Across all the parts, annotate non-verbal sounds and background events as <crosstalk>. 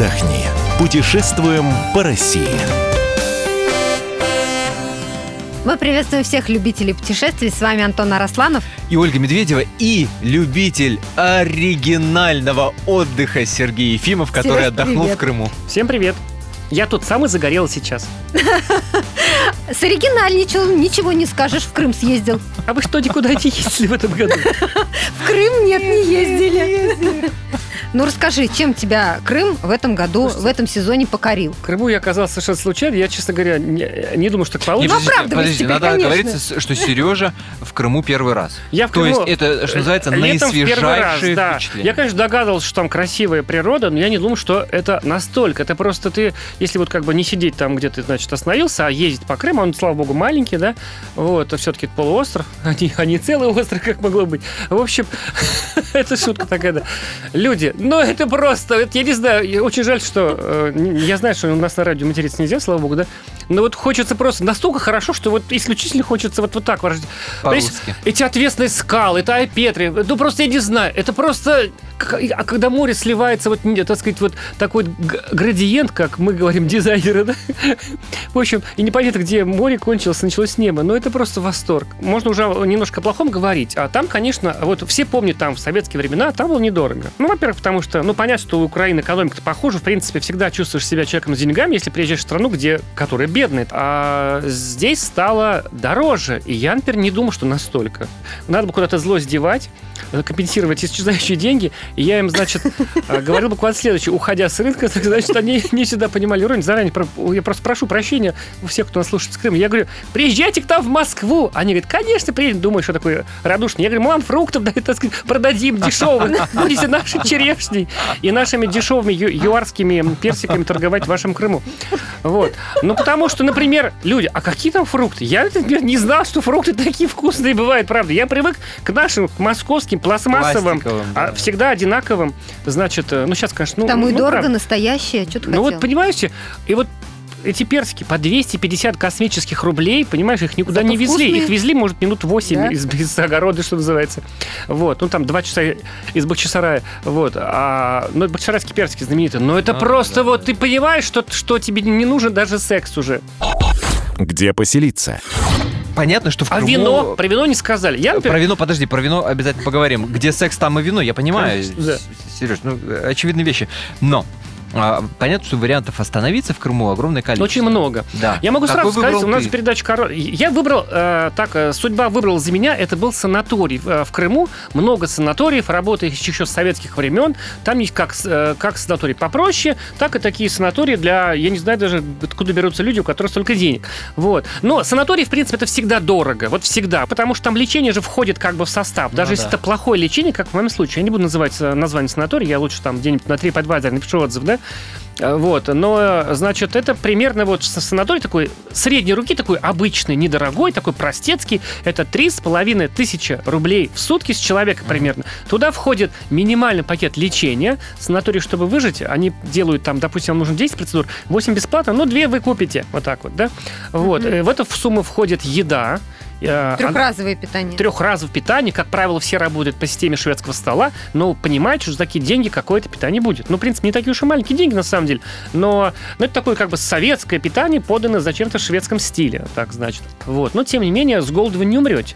отдохни. Путешествуем по России. Мы приветствуем всех любителей путешествий. С вами Антон Арасланов. И Ольга Медведева, и любитель оригинального отдыха Сергей Ефимов, который Сереж, отдохнул привет. в Крыму. Всем привет. Я тут самый загорел сейчас. <laughs> С оригинальничал, ничего не скажешь, в Крым съездил. А вы что, никуда не ездили в этом году? <laughs> В Крым нет, не ездили. Ну расскажи, чем тебя Крым в этом году, в этом сезоне покорил? В Крыму я оказался совершенно случайно. Я, честно говоря, не, не думаю, что так получится. Ну, оправдывайся теперь, надо конечно. говорить, с- что Сережа в Крыму первый раз. Я в То Крыму, есть это, что называется, наисвежайшие да. Я, конечно, догадывался, что там красивая природа, но я не думал, что это настолько. Это просто ты, если вот как бы не сидеть там, где ты, значит, остановился, а ездить по Крыму, он, слава богу, маленький, да, вот, все-таки полуостров, <laughs> а не, а не целый остров, как могло быть. В общем, <laughs> это шутка такая, да. Люди, ну это просто, это, я не знаю, очень жаль, что, э, я знаю, что у нас на радио материться нельзя, слава богу, да, но вот хочется просто настолько хорошо, что вот исключительно хочется вот, вот так выражать. Эти отвесные скалы, это Айпетри, ну просто я не знаю, это просто... А когда море сливается, вот, так сказать, вот такой градиент, как мы говорим, дизайнеры, да? В общем, и непонятно, где море кончилось, началось небо, но это просто восторг. Можно уже немножко о плохом говорить, а там, конечно, вот все помнят там в советские времена, там было недорого. Ну, во-первых, потому что, ну, понятно, что у Украины экономика похожа, в принципе, всегда чувствуешь себя человеком с деньгами, если приезжаешь в страну, где, которая бедная. А здесь стало дороже, и я, например, не думаю, что настолько. Надо бы куда-то зло сдевать, э, компенсировать исчезающие деньги, и я им, значит, <laughs> э, говорил буквально следующее, уходя с рынка, значит, они <laughs> не всегда понимали уровень, заранее, я просто прошу прощения у всех, кто нас слушает с Крыма, я говорю, приезжайте к нам в Москву, они говорят, конечно, приедем, думаю, что такое радушный, я говорю, мы вам фруктов, да, так сказать, продадим дешевых, <laughs> будете наши черешней и нашими дешевыми ю- юарскими персиками торговать в вашем Крыму. Вот. Ну, потому что, например, люди, а какие там фрукты? Я, например, не знал, что фрукты такие вкусные бывают, правда. Я привык к нашим к московским пластмассовым, а, да. всегда одинаковым. Значит, э, ну, сейчас, конечно, ну... Там и ну, дорого, правда. настоящее, что ты Ну, хотел? вот, понимаете, и вот эти персики по 250 космических рублей, понимаешь, их никуда Зато не везли. вкусные. Их везли, может, минут 8 Да? из, из огорода, что называется. Вот. Ну, там 2 часа из Бахчисарая. Вот. А, ну, бахчисарайские персики знаменитые. Но это Ну, просто да, вот да, ты понимаешь, что, что тебе не нужен даже секс уже. Где поселиться? Понятно, что в А Крыму... вино? Про вино не сказали. Я, например, Про вино, подожди, про вино обязательно поговорим. Где секс, там и вино, я понимаю, Конечно, да. Сереж, ну, очевидные вещи. Но а, понятно, что вариантов остановиться в Крыму огромное количество. Очень много. Да. Я могу Какой сразу сказать, выбрал у нас ты? передача король. Я выбрал, э, так, э, судьба выбрала за меня, это был санаторий э, в Крыму. Много санаториев, работающих еще с советских времен. Там есть как, э, как санатории попроще, так и такие санатории для, я не знаю даже, откуда берутся люди, у которых столько денег. Вот. Но санаторий, в принципе, это всегда дорого. Вот всегда. Потому что там лечение же входит как бы в состав. Даже Ну если да. это плохое лечение, как в моем случае. Я не буду называть название санатория, я лучше там где-нибудь на TripAdvisor напишу отзыв, да? Э, Вот, но, значит, это примерно вот санаторий такой средней руки, такой обычный, недорогой, такой простецкий. Это три с половиной тысячи рублей в сутки с человека примерно. Туда входит минимальный пакет лечения. Санаторий, чтобы выжить, они делают там, допустим, вам нужно 10 процедур, 8 бесплатно, но 2 вы купите. Вот так вот, да? Вот. Э, В эту сумму входит еда. Э, Трехразовое питание. трехразовое питание, как правило, все работают по системе шведского стола, но понимаете, что за такие деньги какое-то питание будет. Ну, в принципе, не такие уж и маленькие деньги, на самом деле, но, но это такое как бы советское питание, поданное зачем-то в шведском стиле, так значит. Вот. Но, тем не менее, с голоду вы не умрете.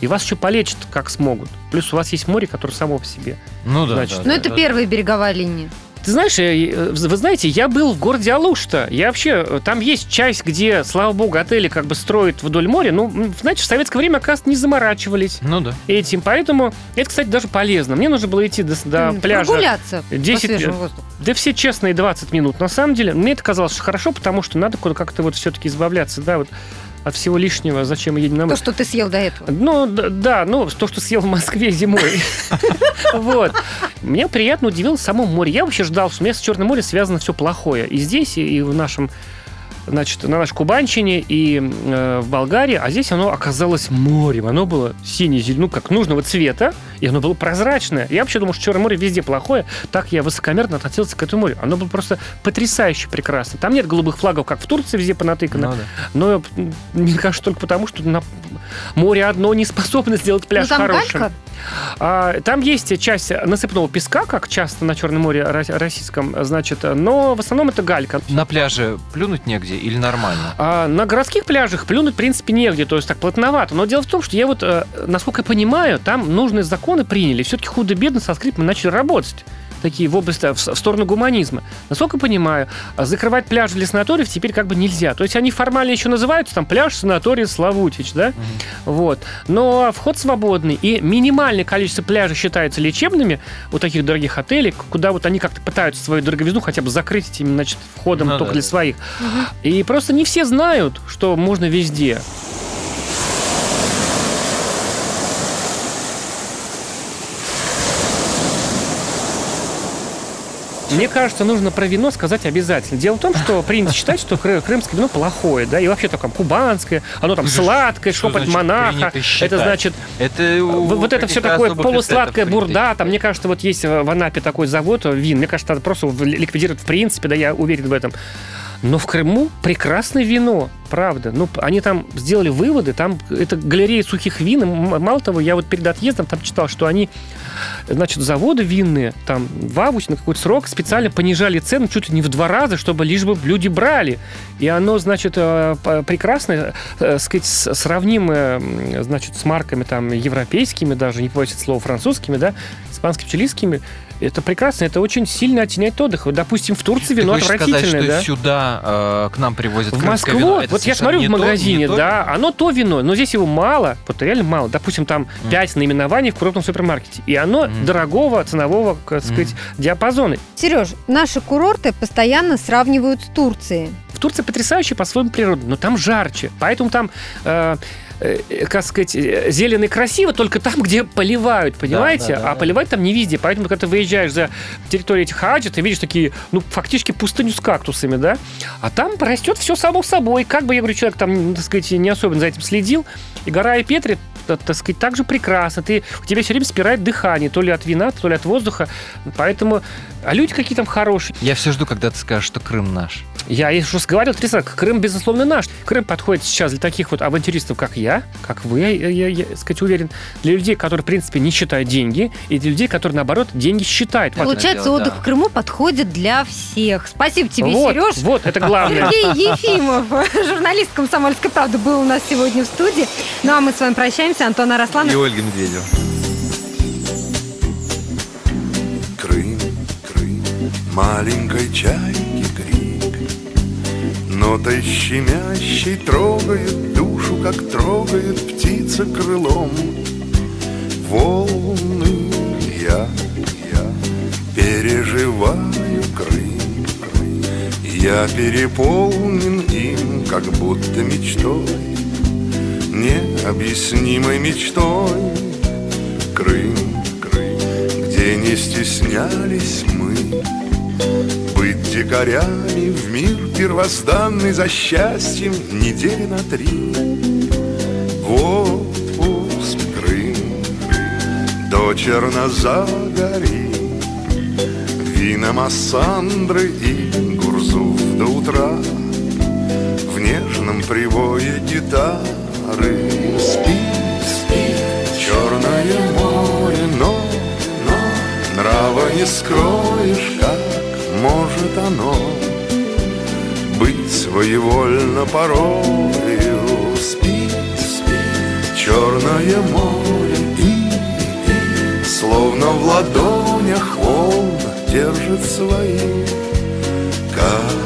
И вас еще полечат, как смогут. Плюс у вас есть море, которое само по себе. Ну да, Значит, да, Ну, да, это да. первая береговая линия. Ты знаешь, э, э, вы знаете, я был в городе Алушта. Я вообще, э, там есть часть, где, слава богу, отели как бы строят вдоль моря. Ну, знаете, в советское время, оказывается, не заморачивались Ну да. этим. Поэтому это, кстати, даже полезно. Мне нужно было идти до, до пляжа. Прогуляться 10 по свежему воздуху. Да все честные 20 минут. На самом деле, мне это казалось что хорошо, потому что надо как-то вот все-таки избавляться, да, вот от всего лишнего, зачем мы едем на То, море. что ты съел до этого. Ну, да, ну, то, что съел в Москве зимой. <laughs> Вот. Меня приятно удивило само море. Я вообще ждал, что у меня с Черным морем связано все плохое. И здесь, и в нашем значит, на нашей Кубанщине и э, в Болгарии, а здесь оно оказалось морем. Оно было сине ну, как нужного цвета, и оно было прозрачное. Я вообще думал, что Черное море везде плохое. Так я высокомерно относился к этому морю. Оно было просто потрясающе прекрасно. Там нет голубых флагов, как в Турции, везде понатыкано. Ну да. Но, мне кажется, только потому, что на море одно не способно сделать пляж ну, там хорошим. галька? А, там есть часть насыпного песка, как часто на Черном море ро- российском, значит, но в основном это галька. На пляже плюнуть негде или нормально? А на городских пляжах плюнуть, в принципе, негде, то есть так плотновато. Но дело в том, что я вот, э, насколько я понимаю, там нужные законы приняли. Все-таки худо-бедно со скрипом начали работать такие в области, в, сторону гуманизма. Насколько понимаю, а закрывать пляж для санаториев теперь как бы нельзя. То есть они формально еще называются там пляж, санаторий, Славутич, да? Вот. Но вход свободный, и минимальное количество пляжей считается лечебными у таких дорогих отелей, куда вот они как-то пытаются свою дороговизну хотя бы закрыть этим, значит, входом Ну только да, для своих. И просто не все знают, что можно везде. Мне кажется, нужно про вино сказать обязательно. Дело в том, что принято считать, что кры- крымское вино плохое, да, и вообще такое кубанское, оно там сладкое, шепот монаха. Это значит, Это вот это все такое принято бурда. Там, мне кажется, вот есть в Анапе такой завод э, вин. Мне кажется, надо просто ликвидировать в принципе, да, я уверен в этом. Но в Крыму прекрасное вино, правда. Ну, они там сделали выводы, там это галерея сухих вин. и Мало того, я вот перед отъездом там читал, что они, значит, заводы винные там в августе на какой-то срок специально понижали цену чуть ли не в два раза, чтобы лишь бы люди брали. И оно, значит, э, прекрасное, э, сказать, сравнимое, значит, с марками там европейскими даже, не побоюсь слова, французскими, да, испанскими, чилийскими. Это прекрасно, это очень сильно оттеняет отдых. Вот, Допустим, в Турции Ты вино сказать, отвратительное, что да? сюда э, к нам привозят В Москву, вино? Это вот я смотрю не в то- магазине, не то да, оно то вино, но здесь его мало, вот реально мало. Допустим, там 5 наименований в крупном супермаркете, и оно Мгм. дорогого ценового, так сказать, диапазона. Сереж, наши курорты постоянно сравнивают с Турцией. В Турции потрясающая по-своему природа, но там жарче, поэтому там э, э, как сказать, зелено и красиво только там, где поливают, понимаете? да, да, а да. поливать там не везде. Поэтому, когда ты выезжаешь за территорию этих хаджи, ты видишь такие, ну, фактически пустыню с кактусами, да? А там растет все само собой. Как бы, я говорю, человек там, так сказать, не особенно за этим следил. И гора Петри, так сказать, также прекрасно. Ты, у тебя все время спирает дыхание, то ли от вина, то ли от воздуха. Поэтому, а люди какие там хорошие. Я все жду, когда ты скажешь, что Крым наш. Я и уже говорил, три раза, Крым, безусловно, наш. Крым подходит сейчас для таких вот авантюристов, как я, как вы, я, я, я, так сказать, уверен, для людей, которые, в принципе, не считают деньги, и для людей, которые, наоборот, деньги считают. Получается, дело, отдых да. в Крыму подходит для всех. Спасибо тебе, вот, Сереж. вот, это главное. Сергей Ефимов, <laughs> журналист «Комсомольской правды», был у нас сегодня в студии. Ну а мы с вами прощаемся. Антон Арасланов. Ольга Медведева. Крым, Крым, маленькой крик, Нотой щемящей трогает душу, как трогает птица крылом. Волны я, я переживаю Крым, Крым. Я переполнен им, как будто мечтой, необъяснимой мечтой. Крым, Крым, где не стеснялись мы дикарями в мир первозданный За счастьем недели на три. В отпуск Крым, до Чернозагори Вина Массандры и Гурзуф до утра. В нежном привое гитары спит черное море Но, но нрава не скроешь, как может оно Быть своевольно порою? Спит, спит черное море И, и словно в ладонях волн Держит свои корабли